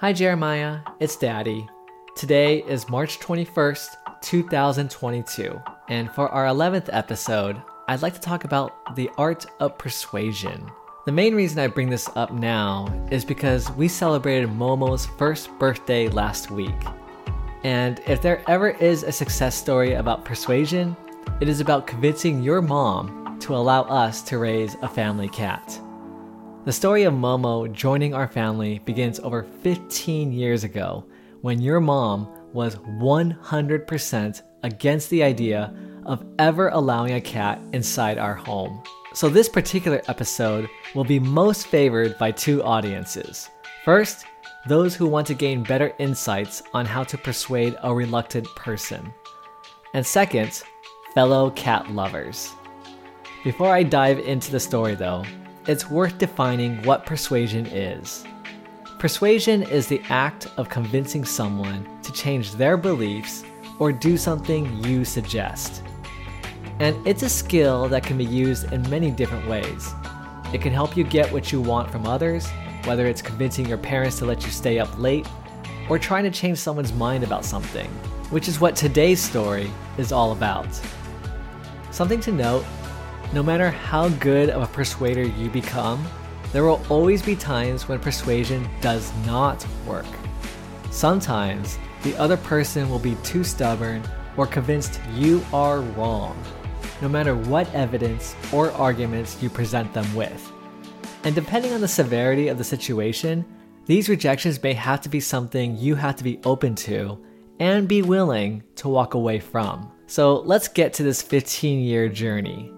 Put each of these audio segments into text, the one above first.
Hi, Jeremiah. It's Daddy. Today is March 21st, 2022, and for our 11th episode, I'd like to talk about the art of persuasion. The main reason I bring this up now is because we celebrated Momo's first birthday last week. And if there ever is a success story about persuasion, it is about convincing your mom to allow us to raise a family cat. The story of Momo joining our family begins over 15 years ago when your mom was 100% against the idea of ever allowing a cat inside our home. So, this particular episode will be most favored by two audiences. First, those who want to gain better insights on how to persuade a reluctant person. And second, fellow cat lovers. Before I dive into the story, though, it's worth defining what persuasion is. Persuasion is the act of convincing someone to change their beliefs or do something you suggest. And it's a skill that can be used in many different ways. It can help you get what you want from others, whether it's convincing your parents to let you stay up late or trying to change someone's mind about something, which is what today's story is all about. Something to note no matter how good of a persuader you become, there will always be times when persuasion does not work. Sometimes the other person will be too stubborn or convinced you are wrong, no matter what evidence or arguments you present them with. And depending on the severity of the situation, these rejections may have to be something you have to be open to and be willing to walk away from. So let's get to this 15 year journey.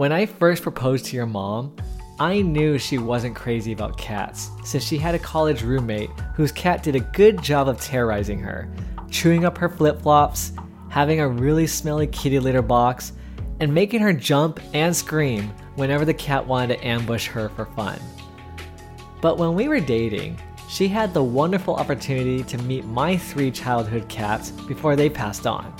When I first proposed to your mom, I knew she wasn't crazy about cats, since she had a college roommate whose cat did a good job of terrorizing her, chewing up her flip flops, having a really smelly kitty litter box, and making her jump and scream whenever the cat wanted to ambush her for fun. But when we were dating, she had the wonderful opportunity to meet my three childhood cats before they passed on.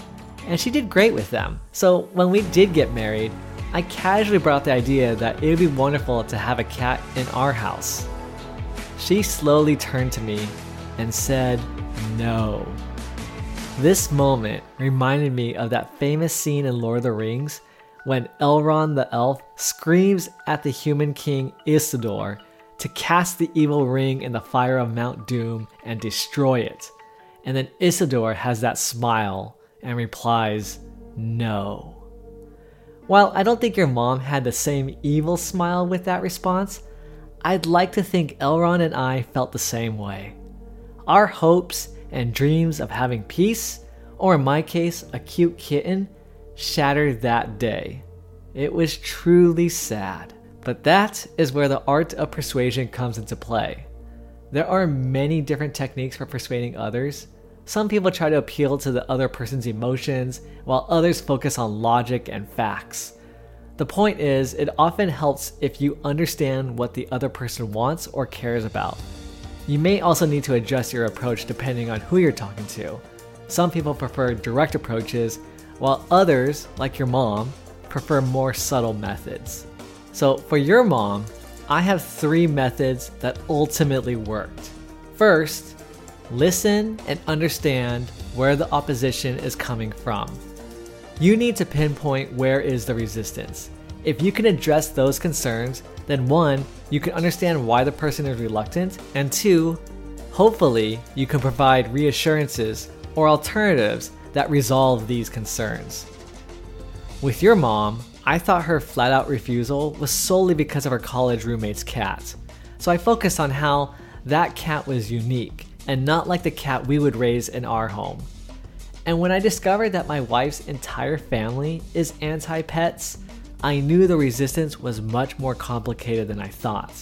And she did great with them. So when we did get married, I casually brought the idea that it would be wonderful to have a cat in our house. She slowly turned to me and said, No. This moment reminded me of that famous scene in Lord of the Rings when Elrond the elf screams at the human king Isildur to cast the evil ring in the fire of Mount Doom and destroy it. And then Isildur has that smile and replies, No. While I don't think your mom had the same evil smile with that response, I'd like to think Elrond and I felt the same way. Our hopes and dreams of having peace, or in my case, a cute kitten, shattered that day. It was truly sad. But that is where the art of persuasion comes into play. There are many different techniques for persuading others, some people try to appeal to the other person's emotions, while others focus on logic and facts. The point is, it often helps if you understand what the other person wants or cares about. You may also need to adjust your approach depending on who you're talking to. Some people prefer direct approaches, while others, like your mom, prefer more subtle methods. So, for your mom, I have three methods that ultimately worked. First, Listen and understand where the opposition is coming from. You need to pinpoint where is the resistance. If you can address those concerns, then one, you can understand why the person is reluctant, and two, hopefully you can provide reassurances or alternatives that resolve these concerns. With your mom, I thought her flat out refusal was solely because of her college roommate's cat. So I focused on how that cat was unique and not like the cat we would raise in our home. And when I discovered that my wife's entire family is anti pets, I knew the resistance was much more complicated than I thought.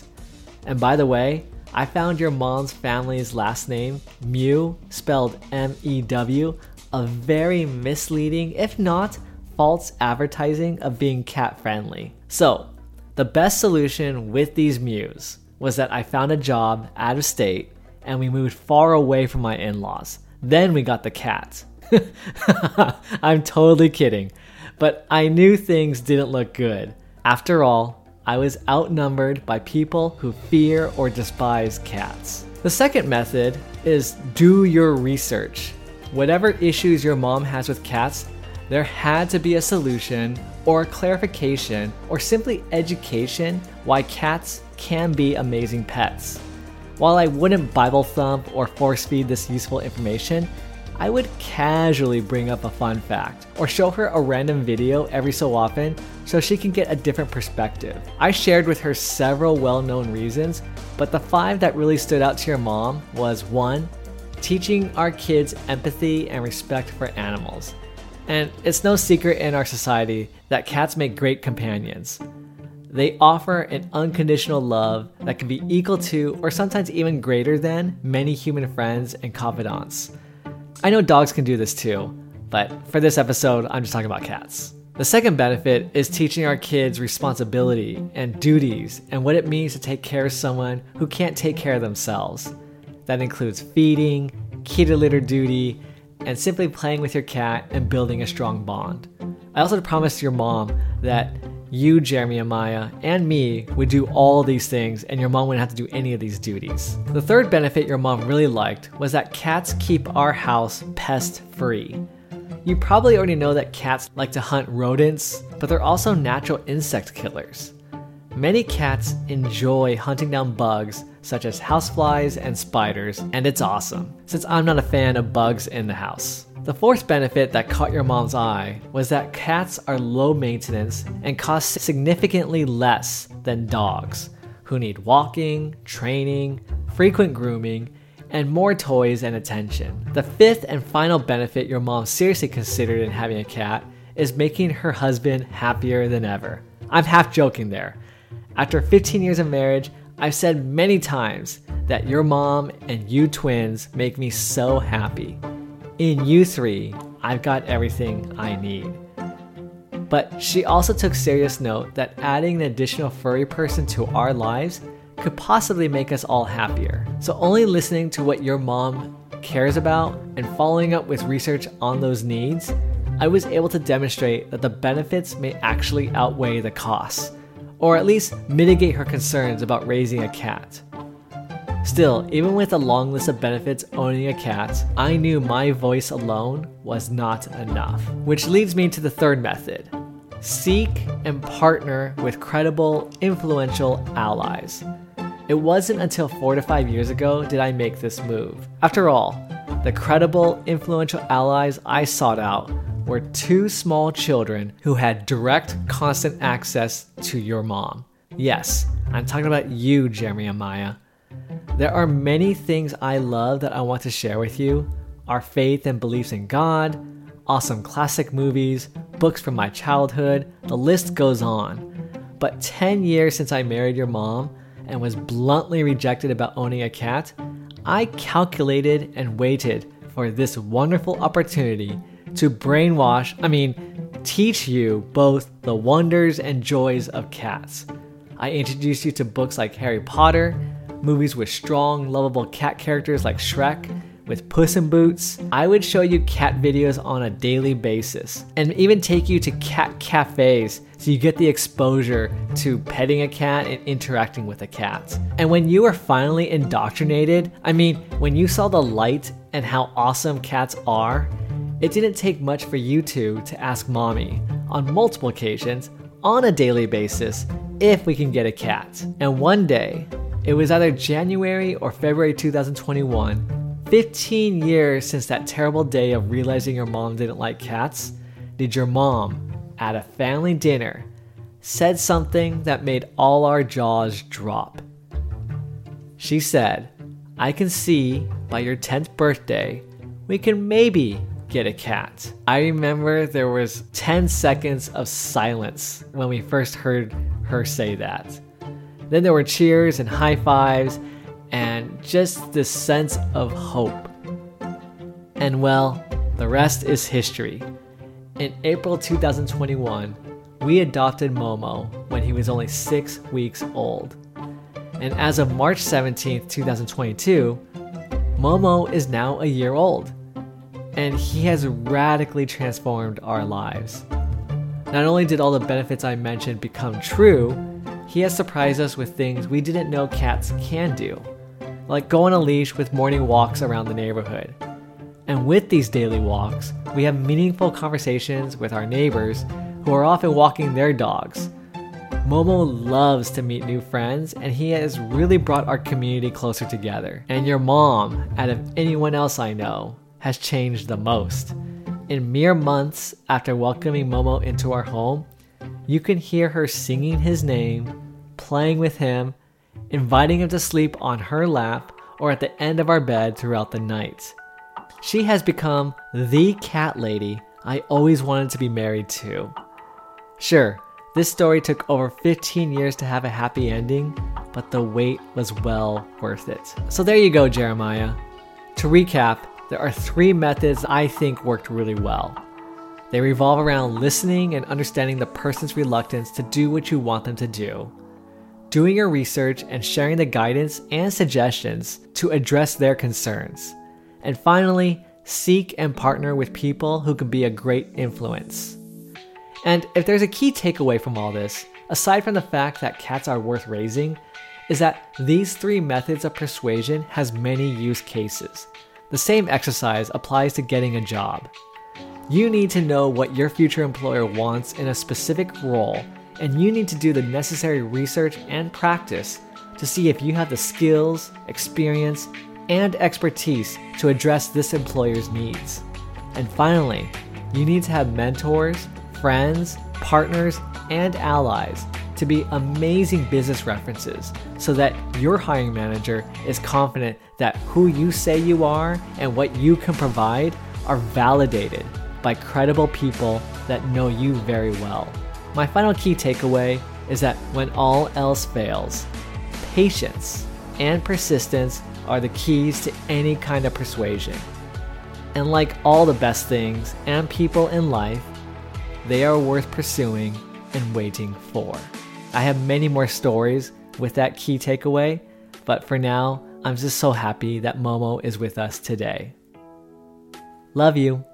And by the way, I found your mom's family's last name, Mew, spelled M E W, a very misleading, if not false advertising of being cat friendly. So, the best solution with these Mews was that I found a job out of state and we moved far away from my in laws. Then we got the cats. I'm totally kidding, but I knew things didn't look good. After all, I was outnumbered by people who fear or despise cats. The second method is do your research. Whatever issues your mom has with cats, there had to be a solution or a clarification or simply education why cats can be amazing pets. While I wouldn't Bible thump or force feed this useful information, I would casually bring up a fun fact or show her a random video every so often so she can get a different perspective. I shared with her several well known reasons, but the five that really stood out to your mom was 1. Teaching our kids empathy and respect for animals. And it's no secret in our society that cats make great companions. They offer an unconditional love that can be equal to, or sometimes even greater than, many human friends and confidants. I know dogs can do this too, but for this episode, I'm just talking about cats. The second benefit is teaching our kids responsibility and duties and what it means to take care of someone who can't take care of themselves. That includes feeding, to litter duty, and simply playing with your cat and building a strong bond. I also promised your mom that you, Jeremy and Maya, and me would do all these things, and your mom wouldn't have to do any of these duties. The third benefit your mom really liked was that cats keep our house pest free. You probably already know that cats like to hunt rodents, but they're also natural insect killers. Many cats enjoy hunting down bugs such as houseflies and spiders, and it's awesome, since I'm not a fan of bugs in the house. The fourth benefit that caught your mom's eye was that cats are low maintenance and cost significantly less than dogs, who need walking, training, frequent grooming, and more toys and attention. The fifth and final benefit your mom seriously considered in having a cat is making her husband happier than ever. I'm half joking there. After 15 years of marriage, I've said many times that your mom and you twins make me so happy. In U3, I've got everything I need. But she also took serious note that adding an additional furry person to our lives could possibly make us all happier. So, only listening to what your mom cares about and following up with research on those needs, I was able to demonstrate that the benefits may actually outweigh the costs, or at least mitigate her concerns about raising a cat. Still, even with a long list of benefits owning a cat, I knew my voice alone was not enough. Which leads me to the third method seek and partner with credible, influential allies. It wasn't until four to five years ago did I make this move. After all, the credible, influential allies I sought out were two small children who had direct, constant access to your mom. Yes, I'm talking about you, Jeremy and Maya. There are many things I love that I want to share with you our faith and beliefs in God, awesome classic movies, books from my childhood, the list goes on. But 10 years since I married your mom and was bluntly rejected about owning a cat, I calculated and waited for this wonderful opportunity to brainwash, I mean, teach you both the wonders and joys of cats. I introduced you to books like Harry Potter, movies with strong, lovable cat characters like Shrek, with Puss in Boots, I would show you cat videos on a daily basis and even take you to cat cafes so you get the exposure to petting a cat and interacting with a cat. And when you were finally indoctrinated, I mean, when you saw the light and how awesome cats are, it didn't take much for you two to ask mommy on multiple occasions on a daily basis if we can get a cat. And one day, it was either January or February 2021, 15 years since that terrible day of realizing your mom didn't like cats, did your mom, at a family dinner, said something that made all our jaws drop. She said, I can see by your 10th birthday, we can maybe get a cat. I remember there was 10 seconds of silence when we first heard her say that. Then there were cheers and high fives and just this sense of hope. And well, the rest is history. In April 2021, we adopted Momo when he was only six weeks old. And as of March 17, 2022, Momo is now a year old. And he has radically transformed our lives. Not only did all the benefits I mentioned become true, he has surprised us with things we didn't know cats can do, like go on a leash with morning walks around the neighborhood. And with these daily walks, we have meaningful conversations with our neighbors who are often walking their dogs. Momo loves to meet new friends, and he has really brought our community closer together. And your mom, out of anyone else I know, has changed the most. In mere months after welcoming Momo into our home, you can hear her singing his name, playing with him, inviting him to sleep on her lap or at the end of our bed throughout the night. She has become the cat lady I always wanted to be married to. Sure, this story took over 15 years to have a happy ending, but the wait was well worth it. So there you go, Jeremiah. To recap, there are three methods I think worked really well. They revolve around listening and understanding the person's reluctance to do what you want them to do, doing your research and sharing the guidance and suggestions to address their concerns, and finally, seek and partner with people who can be a great influence. And if there's a key takeaway from all this, aside from the fact that cats are worth raising, is that these three methods of persuasion has many use cases. The same exercise applies to getting a job. You need to know what your future employer wants in a specific role, and you need to do the necessary research and practice to see if you have the skills, experience, and expertise to address this employer's needs. And finally, you need to have mentors, friends, partners, and allies to be amazing business references so that your hiring manager is confident that who you say you are and what you can provide are validated by credible people that know you very well. My final key takeaway is that when all else fails, patience and persistence are the keys to any kind of persuasion. And like all the best things and people in life, they are worth pursuing and waiting for. I have many more stories with that key takeaway, but for now, I'm just so happy that Momo is with us today. Love you.